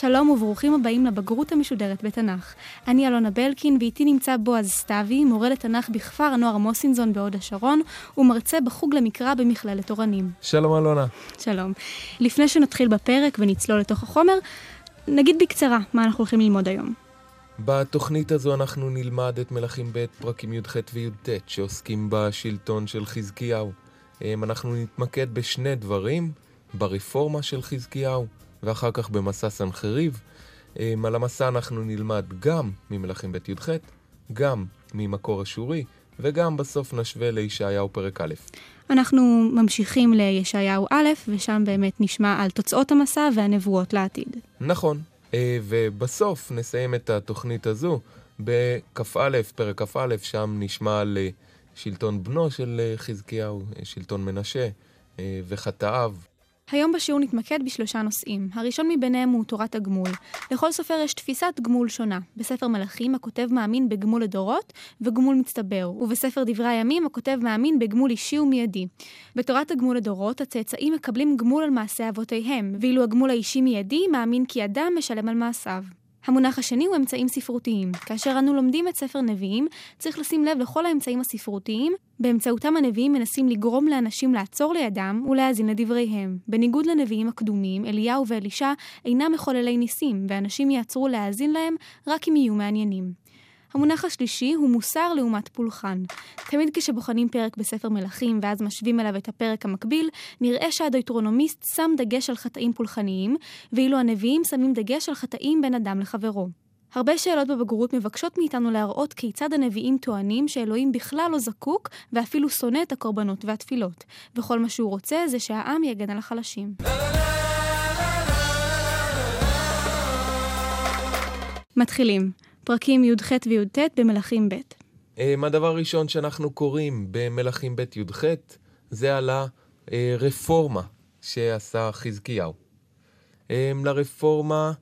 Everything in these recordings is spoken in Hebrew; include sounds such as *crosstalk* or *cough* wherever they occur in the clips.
שלום וברוכים הבאים לבגרות המשודרת בתנ"ך. אני אלונה בלקין ואיתי נמצא בועז סתיוי, מורה לתנ"ך בכפר הנוער מוסינזון בהוד השרון, ומרצה בחוג למקרא במכללת אורנים. שלום אלונה. שלום. לפני שנתחיל בפרק ונצלול לתוך החומר, נגיד בקצרה מה אנחנו הולכים ללמוד היום. בתוכנית הזו אנחנו נלמד את מלכים ב' פרקים י"ח וי"ט שעוסקים בשלטון של חזקיהו. אנחנו נתמקד בשני דברים, ברפורמה של חזקיהו ואחר כך במסע סנחריב. על המסע אנחנו נלמד גם ממלכים ב' י"ח, גם ממקור אשורי, וגם בסוף נשווה לישעיהו פרק א'. אנחנו ממשיכים לישעיהו א', ושם באמת נשמע על תוצאות המסע והנבואות לעתיד. נכון, ובסוף נסיים את התוכנית הזו בכ"א, פרק כ"א, שם נשמע על שלטון בנו של חזקיהו, שלטון מנשה וחטאיו. היום בשיעור נתמקד בשלושה נושאים. הראשון מביניהם הוא תורת הגמול. לכל סופר יש תפיסת גמול שונה. בספר מלכים הכותב מאמין בגמול לדורות וגמול מצטבר, ובספר דברי הימים הכותב מאמין בגמול אישי ומיידי. בתורת הגמול לדורות הצאצאים מקבלים גמול על מעשי אבותיהם, ואילו הגמול האישי מיידי מאמין כי אדם משלם על מעשיו. המונח השני הוא אמצעים ספרותיים. כאשר אנו לומדים את ספר נביאים, צריך לשים לב לכל האמצעים הספרותיים, באמצעותם הנביאים מנסים לגרום לאנשים לעצור לידם ולהאזין לדבריהם. בניגוד לנביאים הקדומים, אליהו ואלישע אינם מחוללי ניסים, ואנשים יעצרו להאזין להם רק אם יהיו מעניינים. המונח השלישי הוא מוסר לעומת פולחן. תמיד כשבוחנים פרק בספר מלכים ואז משווים אליו את הפרק המקביל, נראה שהדויטרונומיסט שם דגש על חטאים פולחניים, ואילו הנביאים שמים דגש על חטאים בין אדם לחברו. הרבה שאלות בבגרות מבקשות מאיתנו להראות כיצד הנביאים טוענים שאלוהים בכלל לא זקוק ואפילו שונא את הקורבנות והתפילות, וכל מה שהוא רוצה זה שהעם יגן על החלשים. מתחילים. פרקים י"ח וי"ט במלכים ב'. הדבר הראשון שאנחנו קוראים במלכים ב' י"ח זה על הרפורמה שעשה חזקיהו. לרפורמה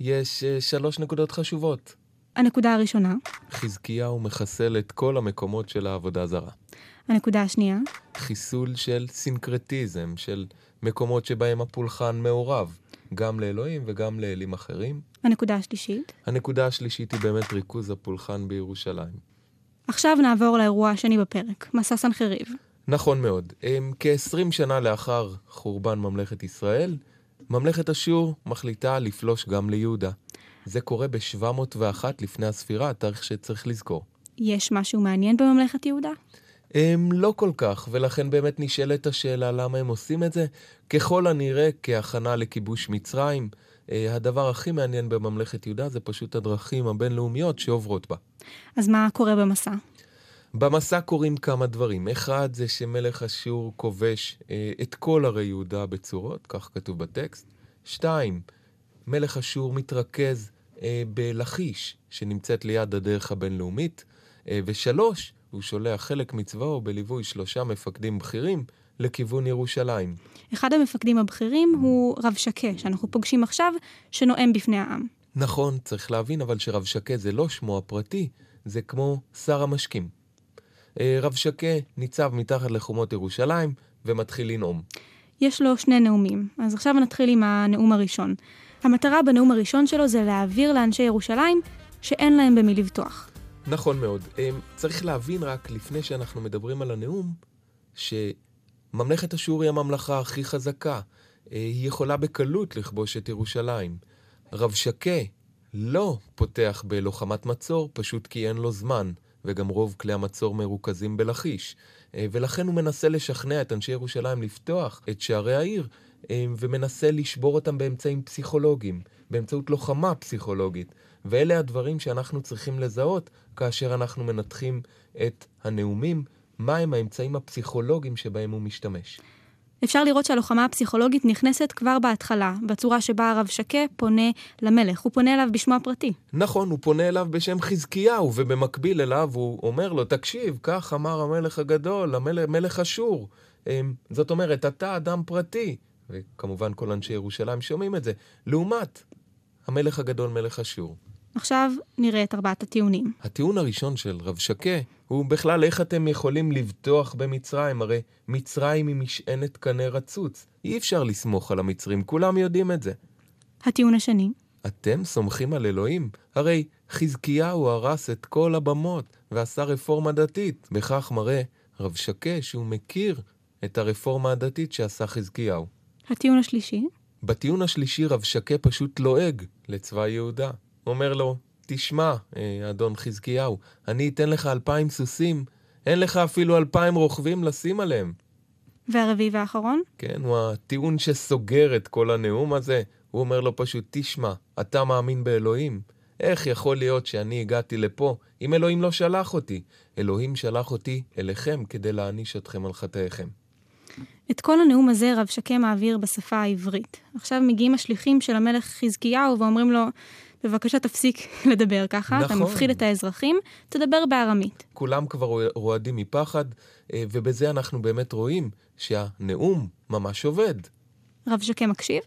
יש שלוש נקודות חשובות. הנקודה הראשונה. חזקיהו מחסל את כל המקומות של העבודה זרה. הנקודה השנייה. חיסול של סינקרטיזם, של מקומות שבהם הפולחן מעורב. גם לאלוהים וגם לאלים אחרים. הנקודה השלישית? הנקודה השלישית היא באמת ריכוז הפולחן בירושלים. עכשיו נעבור לאירוע השני בפרק, מסע סנחריב. נכון מאוד. כ-20 שנה לאחר חורבן ממלכת ישראל, ממלכת אשור מחליטה לפלוש גם ליהודה. זה קורה ב-701 לפני הספירה, תאריך שצריך לזכור. יש משהו מעניין בממלכת יהודה? הם לא כל כך, ולכן באמת נשאלת השאלה למה הם עושים את זה. ככל הנראה כהכנה לכיבוש מצרים, הדבר הכי מעניין בממלכת יהודה זה פשוט הדרכים הבינלאומיות שעוברות בה. אז מה קורה במסע? במסע קורים כמה דברים. אחד זה שמלך אשור כובש את כל ערי יהודה בצורות, כך כתוב בטקסט. שתיים, מלך אשור מתרכז בלכיש, שנמצאת ליד הדרך הבינלאומית. ושלוש, הוא שולח חלק מצבאו בליווי שלושה מפקדים בכירים לכיוון ירושלים. אחד המפקדים הבכירים הוא רב שקה, שאנחנו פוגשים עכשיו, שנואם בפני העם. נכון, צריך להבין אבל שרב שקה זה לא שמו הפרטי, זה כמו שר המשקים. רב שקה ניצב מתחת לחומות ירושלים ומתחיל לנאום. יש לו שני נאומים, אז עכשיו נתחיל עם הנאום הראשון. המטרה בנאום הראשון שלו זה להעביר לאנשי ירושלים שאין להם במי לבטוח. נכון מאוד. צריך להבין רק, לפני שאנחנו מדברים על הנאום, שממלכת אשור היא הממלכה הכי חזקה. היא יכולה בקלות לכבוש את ירושלים. רב שקה לא פותח בלוחמת מצור, פשוט כי אין לו זמן, וגם רוב כלי המצור מרוכזים בלכיש. ולכן הוא מנסה לשכנע את אנשי ירושלים לפתוח את שערי העיר, ומנסה לשבור אותם באמצעים פסיכולוגיים, באמצעות לוחמה פסיכולוגית. ואלה הדברים שאנחנו צריכים לזהות כאשר אנחנו מנתחים את הנאומים, מהם האמצעים הפסיכולוגיים שבהם הוא משתמש. אפשר לראות שהלוחמה הפסיכולוגית נכנסת כבר בהתחלה, בצורה שבה הרב שקה פונה למלך. הוא פונה אליו בשמו הפרטי. נכון, הוא פונה אליו בשם חזקיהו, ובמקביל אליו הוא אומר לו, תקשיב, כך אמר המלך הגדול, המלך, מלך אשור. זאת אומרת, אתה אדם פרטי, וכמובן כל אנשי ירושלים שומעים את זה, לעומת המלך הגדול, מלך אשור. עכשיו נראה את ארבעת הטיעונים. הטיעון הראשון של רב שקה הוא בכלל איך אתם יכולים לבטוח במצרים? הרי מצרים היא משענת קנה רצוץ. אי אפשר לסמוך על המצרים, כולם יודעים את זה. הטיעון השני? אתם סומכים על אלוהים? הרי חזקיהו הרס את כל הבמות ועשה רפורמה דתית. בכך מראה רב שקה שהוא מכיר את הרפורמה הדתית שעשה חזקיהו. הטיעון השלישי? בטיעון השלישי רב שקה פשוט לועג לצבא יהודה. אומר לו, תשמע, אה, אדון חזקיהו, אני אתן לך אלפיים סוסים, אין לך אפילו אלפיים רוכבים לשים עליהם. והרביעי והאחרון? כן, הוא הטיעון שסוגר את כל הנאום הזה. הוא אומר לו פשוט, תשמע, אתה מאמין באלוהים? איך יכול להיות שאני הגעתי לפה אם אלוהים לא שלח אותי? אלוהים שלח אותי אליכם כדי להעניש אתכם על חטאיכם. את כל הנאום הזה רב שקה מעביר בשפה העברית. עכשיו מגיעים השליחים של המלך חזקיהו ואומרים לו, בבקשה תפסיק *laughs* לדבר ככה, נכון. אתה מפחיד את האזרחים, תדבר בארמית. כולם כבר רועדים מפחד, אה, ובזה אנחנו באמת רואים שהנאום ממש עובד. רב שקה מקשיב?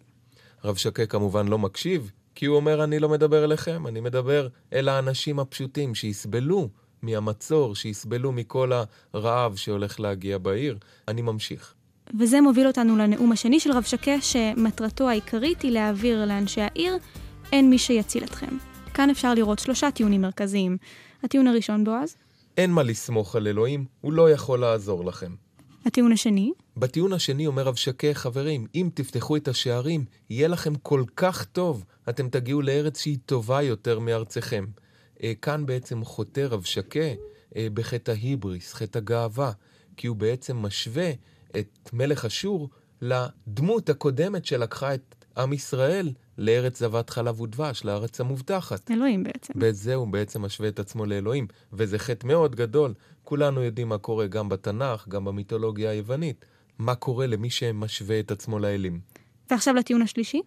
רב שקה כמובן לא מקשיב, כי הוא אומר, אני לא מדבר אליכם, אני מדבר אל האנשים הפשוטים שיסבלו מהמצור, שיסבלו מכל הרעב שהולך להגיע בעיר. אני ממשיך. וזה מוביל אותנו לנאום השני של רב שקה, שמטרתו העיקרית היא להעביר לאנשי העיר, אין מי שיציל אתכם. כאן אפשר לראות שלושה טיעונים מרכזיים. הטיעון הראשון, בועז? אין מה לסמוך על אלוהים, הוא לא יכול לעזור לכם. הטיעון השני? בטיעון השני אומר רב שקה, חברים, אם תפתחו את השערים, יהיה לכם כל כך טוב, אתם תגיעו לארץ שהיא טובה יותר מארצכם. אה, כאן בעצם חוטא רב שקה אה, בחטא ההיבריס, חטא הגאווה, כי הוא בעצם משווה את מלך אשור לדמות הקודמת שלקחה את עם ישראל לארץ זבת חלב ודבש, לארץ המובטחת. אלוהים בעצם. בזה הוא בעצם משווה את עצמו לאלוהים, וזה חטא מאוד גדול. כולנו יודעים מה קורה גם בתנ"ך, גם במיתולוגיה היוונית. מה קורה למי שמשווה את עצמו לאלים. ועכשיו לטיעון השלישי?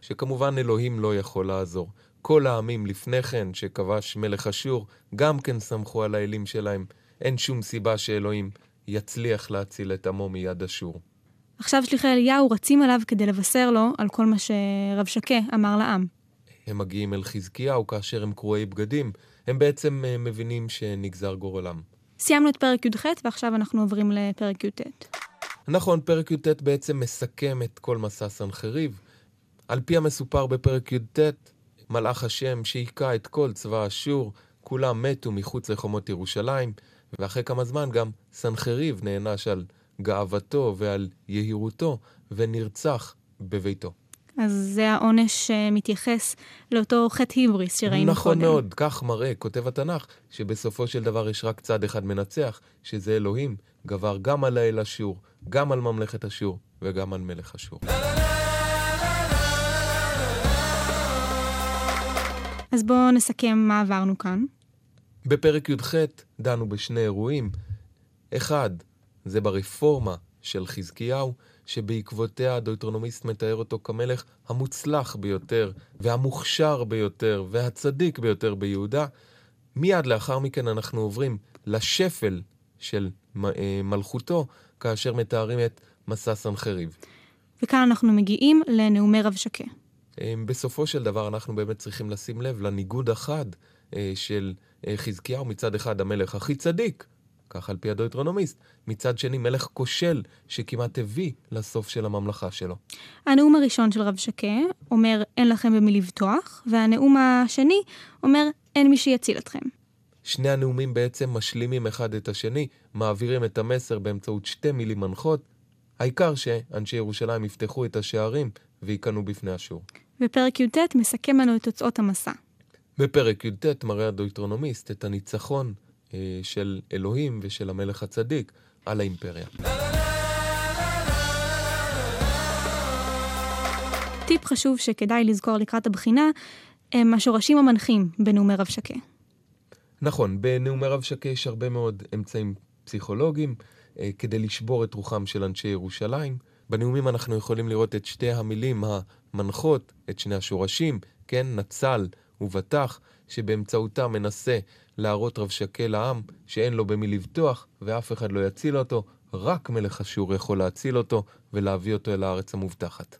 שכמובן אלוהים לא יכול לעזור. כל העמים לפני כן שכבש מלך אשור, גם כן סמכו על האלים שלהם. אין שום סיבה שאלוהים יצליח להציל את עמו מיד אשור. עכשיו שליחי אליהו רצים עליו כדי לבשר לו על כל מה שרב שקה אמר לעם. הם מגיעים אל חזקיהו כאשר הם קרועי בגדים. הם בעצם אה, מבינים שנגזר גורלם. סיימנו את פרק י"ח ועכשיו אנחנו עוברים לפרק י"ט. נכון, פרק י"ט בעצם מסכם את כל מסע סנחריב. על פי המסופר בפרק י"ט, מלאך השם שהיכה את כל צבא אשור, כולם מתו מחוץ לחומות ירושלים, ואחרי כמה זמן גם סנחריב נענש על גאוותו ועל יהירותו, ונרצח בביתו. אז זה העונש שמתייחס לאותו חטא היבריס שראינו נכון קודם. נכון מאוד, כך מראה כותב התנ"ך, שבסופו של דבר יש רק צד אחד מנצח, שזה אלוהים, גבר גם על האל אשור, גם על ממלכת אשור וגם על מלך אשור. אז בואו נסכם מה עברנו כאן. בפרק י"ח דנו בשני אירועים. אחד, זה ברפורמה של חזקיהו, שבעקבותיה הדויטרונומיסט מתאר אותו כמלך המוצלח ביותר, והמוכשר ביותר, והצדיק ביותר ביהודה. מיד לאחר מכן אנחנו עוברים לשפל של אה, מלכותו, כאשר מתארים את מסע סנחריב. וכאן אנחנו מגיעים לנאומי רב שקה. אה, בסופו של דבר אנחנו באמת צריכים לשים לב לניגוד החד אה, של חזקיהו מצד אחד המלך הכי צדיק, כך על פי הדויטרונומיסט. מצד שני, מלך כושל שכמעט הביא לסוף של הממלכה שלו. הנאום הראשון של רב שקה אומר, אין לכם במי לבטוח, והנאום השני אומר, אין מי שיציל אתכם. שני הנאומים בעצם משלימים אחד את השני, מעבירים את המסר באמצעות שתי מילים מנחות, העיקר שאנשי ירושלים יפתחו את השערים וייכנעו בפני אשור. ופרק י"ט מסכם לנו את תוצאות המסע. בפרק י"ט מראה הדויטרונומיסט את הניצחון אה, של אלוהים ושל המלך הצדיק על האימפריה. טיפ חשוב שכדאי לזכור לקראת הבחינה הם השורשים המנחים בנאומי רב שקה. נכון, בנאומי רב שקה יש הרבה מאוד אמצעים פסיכולוגיים אה, כדי לשבור את רוחם של אנשי ירושלים. בנאומים אנחנו יכולים לראות את שתי המילים המנחות, את שני השורשים, כן, נצל ובטח, שבאמצעותם מנסה להראות רב שקה לעם שאין לו במי לבטוח ואף אחד לא יציל אותו, רק מלך אשור יכול להציל אותו ולהביא אותו אל הארץ המובטחת.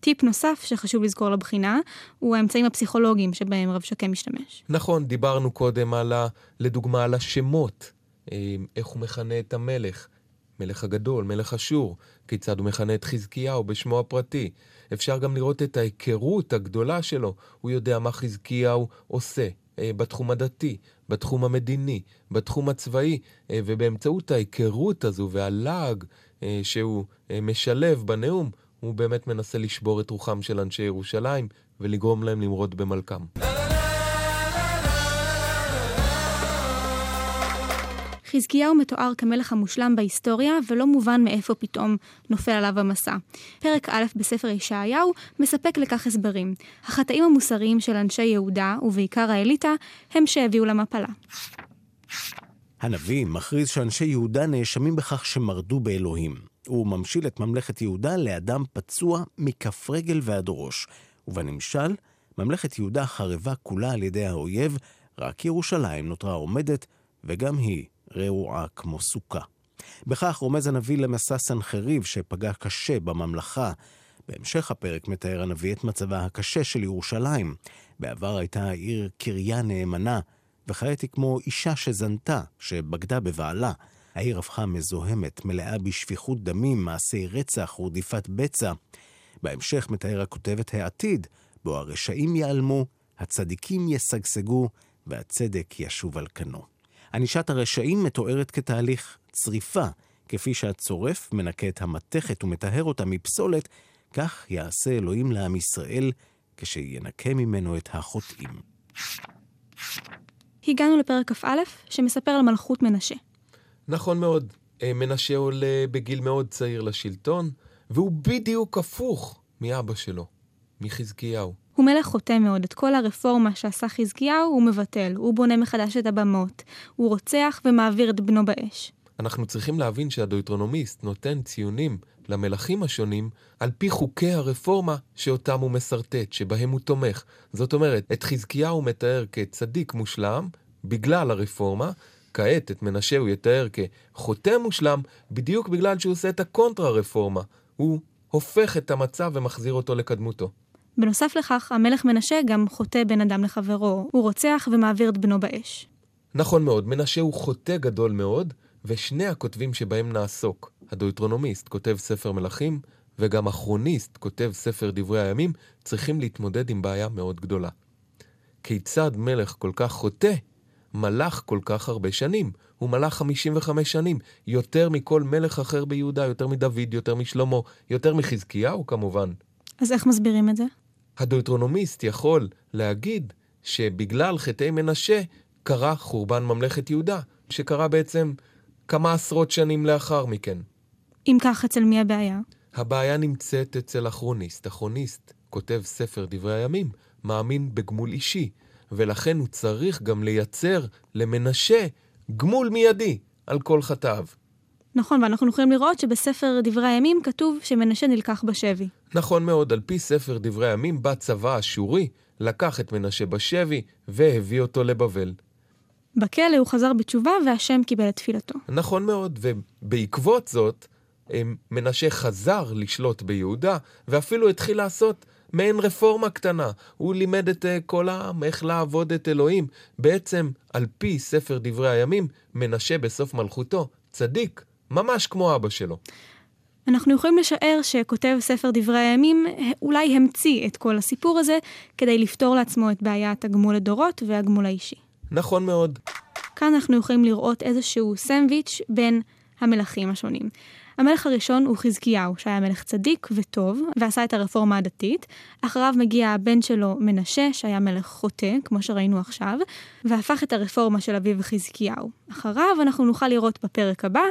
טיפ נוסף שחשוב לזכור לבחינה, הוא האמצעים הפסיכולוגיים שבהם רב שקה משתמש. נכון, דיברנו קודם על ה... לדוגמה על השמות, אה, איך הוא מכנה את המלך. מלך הגדול, מלך אשור, כיצד הוא מכנה את חזקיהו בשמו הפרטי. אפשר גם לראות את ההיכרות הגדולה שלו. הוא יודע מה חזקיהו עושה אה, בתחום הדתי, בתחום המדיני, בתחום הצבאי, אה, ובאמצעות ההיכרות הזו והלעג אה, שהוא אה, משלב בנאום, הוא באמת מנסה לשבור את רוחם של אנשי ירושלים ולגרום להם למרוד במלכם. חזקיהו מתואר כמלך המושלם בהיסטוריה, ולא מובן מאיפה פתאום נופל עליו המסע. פרק א' בספר ישעיהו מספק לכך הסברים. החטאים המוסריים של אנשי יהודה, ובעיקר האליטה, הם שהביאו למפלה. הנביא מכריז שאנשי יהודה נאשמים בכך שמרדו באלוהים. הוא ממשיל את ממלכת יהודה לאדם פצוע מכף רגל ועד ראש. ובנמשל, ממלכת יהודה חרבה כולה על ידי האויב, רק ירושלים נותרה עומדת, וגם היא רעועה כמו סוכה. בכך רומז הנביא למסע סנחריב שפגע קשה בממלכה. בהמשך הפרק מתאר הנביא את מצבה הקשה של ירושלים. בעבר הייתה העיר קריה נאמנה, וכעת היא כמו אישה שזנתה, שבגדה בבעלה. העיר הפכה מזוהמת, מלאה בשפיכות דמים, מעשי רצח ורדיפת בצע. בהמשך מתאר הכותב את העתיד, בו הרשעים ייעלמו, הצדיקים ישגשגו, והצדק ישוב על כנו. ענישת הרשעים מתוארת כתהליך צריפה, כפי שהצורף מנקה את המתכת ומטהר אותה מפסולת, כך יעשה אלוהים לעם ישראל כשינקה ממנו את החוטאים. הגענו לפרק כ"א, שמספר על מלכות מנשה. נכון מאוד. אה, מנשה עולה בגיל מאוד צעיר לשלטון, והוא בדיוק הפוך מאבא שלו, מחזקיהו. הוא מלך חוטא מאוד. את כל הרפורמה שעשה חזקיהו הוא מבטל. הוא בונה מחדש את הבמות. הוא רוצח ומעביר את בנו באש. אנחנו צריכים להבין שהדויטרונומיסט נותן ציונים למלכים השונים על פי חוקי הרפורמה שאותם הוא מסרטט, שבהם הוא תומך. זאת אומרת, את חזקיהו מתאר כצדיק מושלם בגלל הרפורמה, כעת את מנשה הוא יתאר כחוטא מושלם בדיוק בגלל שהוא עושה את הקונטרה-רפורמה. הוא הופך את המצב ומחזיר אותו לקדמותו. בנוסף לכך, המלך מנשה גם חוטא בין אדם לחברו. הוא רוצח ומעביר את בנו באש. נכון מאוד, מנשה הוא חוטא גדול מאוד, ושני הכותבים שבהם נעסוק, הדויטרונומיסט כותב ספר מלכים, וגם הכרוניסט כותב ספר דברי הימים, צריכים להתמודד עם בעיה מאוד גדולה. כיצד מלך כל כך חוטא, מלך כל כך הרבה שנים? הוא מלך 55 שנים, יותר מכל מלך אחר ביהודה, יותר מדוד, יותר משלמה, יותר מחזקיהו כמובן. אז איך מסבירים את זה? הדויטרונומיסט יכול להגיד שבגלל חטאי מנשה קרה חורבן ממלכת יהודה, שקרה בעצם כמה עשרות שנים לאחר מכן. אם כך, אצל מי הבעיה? הבעיה נמצאת אצל הכרוניסט. הכרוניסט כותב ספר דברי הימים, מאמין בגמול אישי, ולכן הוא צריך גם לייצר למנשה גמול מיידי על כל חטאיו. נכון, ואנחנו יכולים לראות שבספר דברי הימים כתוב שמנשה נלקח בשבי. נכון מאוד, על פי ספר דברי הימים, בא צבא אשורי, לקח את מנשה בשבי והביא אותו לבבל. בכלא הוא חזר בתשובה והשם קיבל את תפילתו. נכון מאוד, ובעקבות זאת, מנשה חזר לשלוט ביהודה, ואפילו התחיל לעשות מעין רפורמה קטנה. הוא לימד את אה, כל העם איך לעבוד את אלוהים. בעצם, על פי ספר דברי הימים, מנשה בסוף מלכותו צדיק, ממש כמו אבא שלו. אנחנו יכולים לשער שכותב ספר דברי הימים אולי המציא את כל הסיפור הזה כדי לפתור לעצמו את בעיית הגמול לדורות והגמול האישי. נכון מאוד. כאן אנחנו יכולים לראות איזשהו סנדוויץ' בין המלכים השונים. המלך הראשון הוא חזקיהו, שהיה מלך צדיק וטוב, ועשה את הרפורמה הדתית. אחריו מגיע הבן שלו מנשה, שהיה מלך חוטא, כמו שראינו עכשיו, והפך את הרפורמה של אביו חזקיהו. אחריו אנחנו נוכל לראות בפרק הבא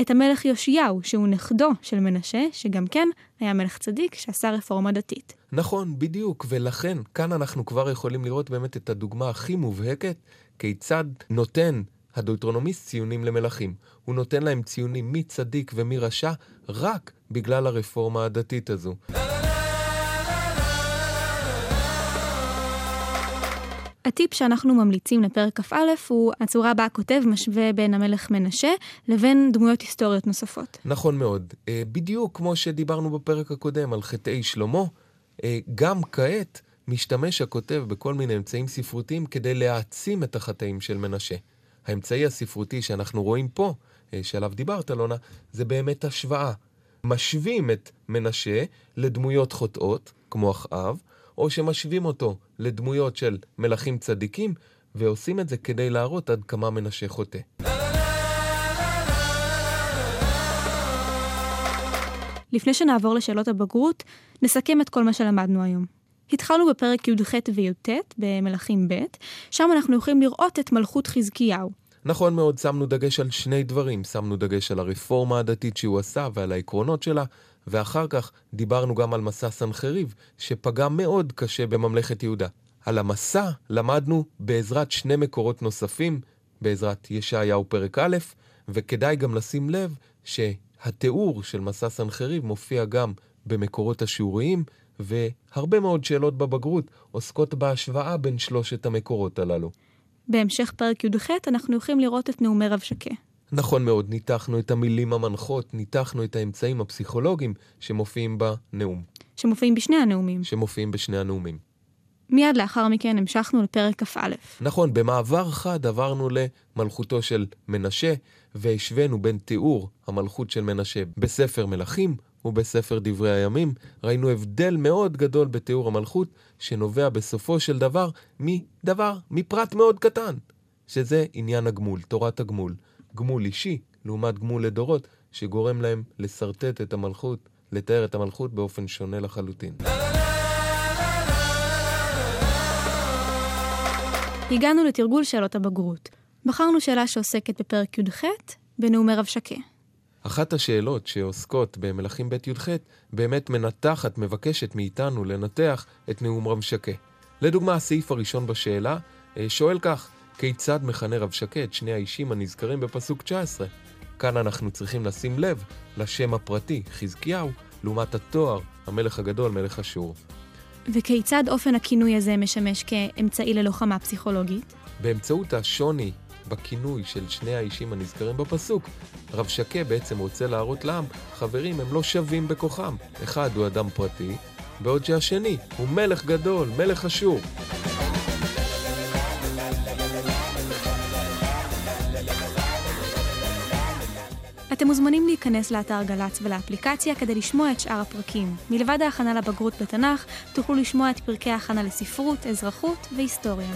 את המלך יאשיהו, שהוא נכדו של מנשה, שגם כן היה מלך צדיק שעשה רפורמה דתית. נכון, בדיוק, ולכן כאן אנחנו כבר יכולים לראות באמת את הדוגמה הכי מובהקת, כיצד נותן הדויטרונומיסט ציונים למלכים. הוא נותן להם ציונים מי צדיק ומי רשע רק בגלל הרפורמה הדתית הזו. הטיפ שאנחנו ממליצים לפרק כ"א הוא הצורה בה הכותב משווה בין המלך מנשה לבין דמויות היסטוריות נוספות. נכון מאוד. אה, בדיוק כמו שדיברנו בפרק הקודם על חטאי שלמה, אה, גם כעת משתמש הכותב בכל מיני אמצעים ספרותיים כדי להעצים את החטאים של מנשה. האמצעי הספרותי שאנחנו רואים פה אה, שעליו דיברת, אלונה, זה באמת השוואה. משווים את מנשה לדמויות חוטאות, כמו אחאב, או שמשווים אותו לדמויות של מלכים צדיקים, ועושים את זה כדי להראות עד כמה מנשה חוטא. לפני שנעבור לשאלות הבגרות, נסכם את כל מה שלמדנו היום. התחלנו בפרק י"ח וי"ט במלכים ב', שם אנחנו יכולים לראות את מלכות חזקיהו. נכון מאוד, שמנו דגש על שני דברים. שמנו דגש על הרפורמה הדתית שהוא עשה ועל העקרונות שלה, ואחר כך דיברנו גם על מסע סנחריב, שפגע מאוד קשה בממלכת יהודה. על המסע למדנו בעזרת שני מקורות נוספים, בעזרת ישעיהו פרק א', וכדאי גם לשים לב שהתיאור של מסע סנחריב מופיע גם במקורות השיעוריים, והרבה מאוד שאלות בבגרות עוסקות בהשוואה בין שלושת המקורות הללו. בהמשך פרק י"ח אנחנו יכולים לראות את נאומי רב שקה. נכון מאוד, ניתחנו את המילים המנחות, ניתחנו את האמצעים הפסיכולוגיים שמופיעים בנאום. שמופיעים בשני הנאומים. שמופיעים בשני הנאומים. מיד לאחר מכן המשכנו לפרק כ"א. נכון, במעבר חד עברנו למלכותו של מנשה, והשווינו בין תיאור המלכות של מנשה בספר מלכים ובספר דברי הימים, ראינו הבדל מאוד גדול בתיאור המלכות, שנובע בסופו של דבר מדבר, מפרט מאוד קטן, שזה עניין הגמול, תורת הגמול. גמול אישי לעומת גמול לדורות, שגורם להם לשרטט את המלכות, לתאר את המלכות באופן שונה לחלוטין. הגענו לתרגול שאלות הבגרות. בחרנו שאלה שעוסקת בפרק י"ח, בנאומי רב שקה. אחת השאלות שעוסקות במלכים ב' י"ח באמת מנתחת, מבקשת מאיתנו לנתח את נאום רב שקה. לדוגמה, הסעיף הראשון בשאלה אה, שואל כך, כיצד מכנה רב שקה את שני האישים הנזכרים בפסוק 19? כאן אנחנו צריכים לשים לב לשם הפרטי, חזקיהו, לעומת התואר, המלך הגדול, מלך אשור. וכיצד אופן הכינוי הזה משמש כאמצעי ללוחמה פסיכולוגית? באמצעות השוני בכינוי של שני האישים הנזכרים בפסוק, רב שקה בעצם רוצה להראות לעם, חברים, הם לא שווים בכוחם. אחד הוא אדם פרטי, בעוד שהשני הוא מלך גדול, מלך אשור. אתם מוזמנים להיכנס לאתר גל"צ ולאפליקציה כדי לשמוע את שאר הפרקים. מלבד ההכנה לבגרות בתנ"ך, תוכלו לשמוע את פרקי ההכנה לספרות, אזרחות והיסטוריה.